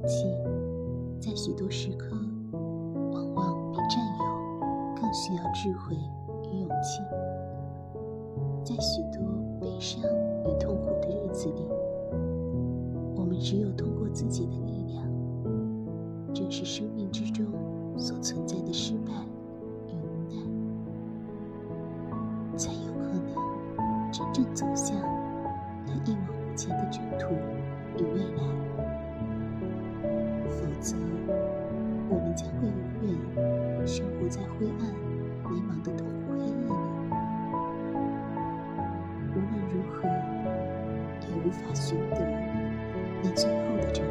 勇气，在许多时刻，往往比占有更需要智慧与勇气。在许多悲伤与痛苦的日子里，我们只有通过自己的力量，正是生命之中所存在的失败与无奈，才有可能真正走向那一往无前的则，我们将会永远生活在灰暗、迷茫的痛苦黑夜里。无论如何，也无法寻得那最后的真。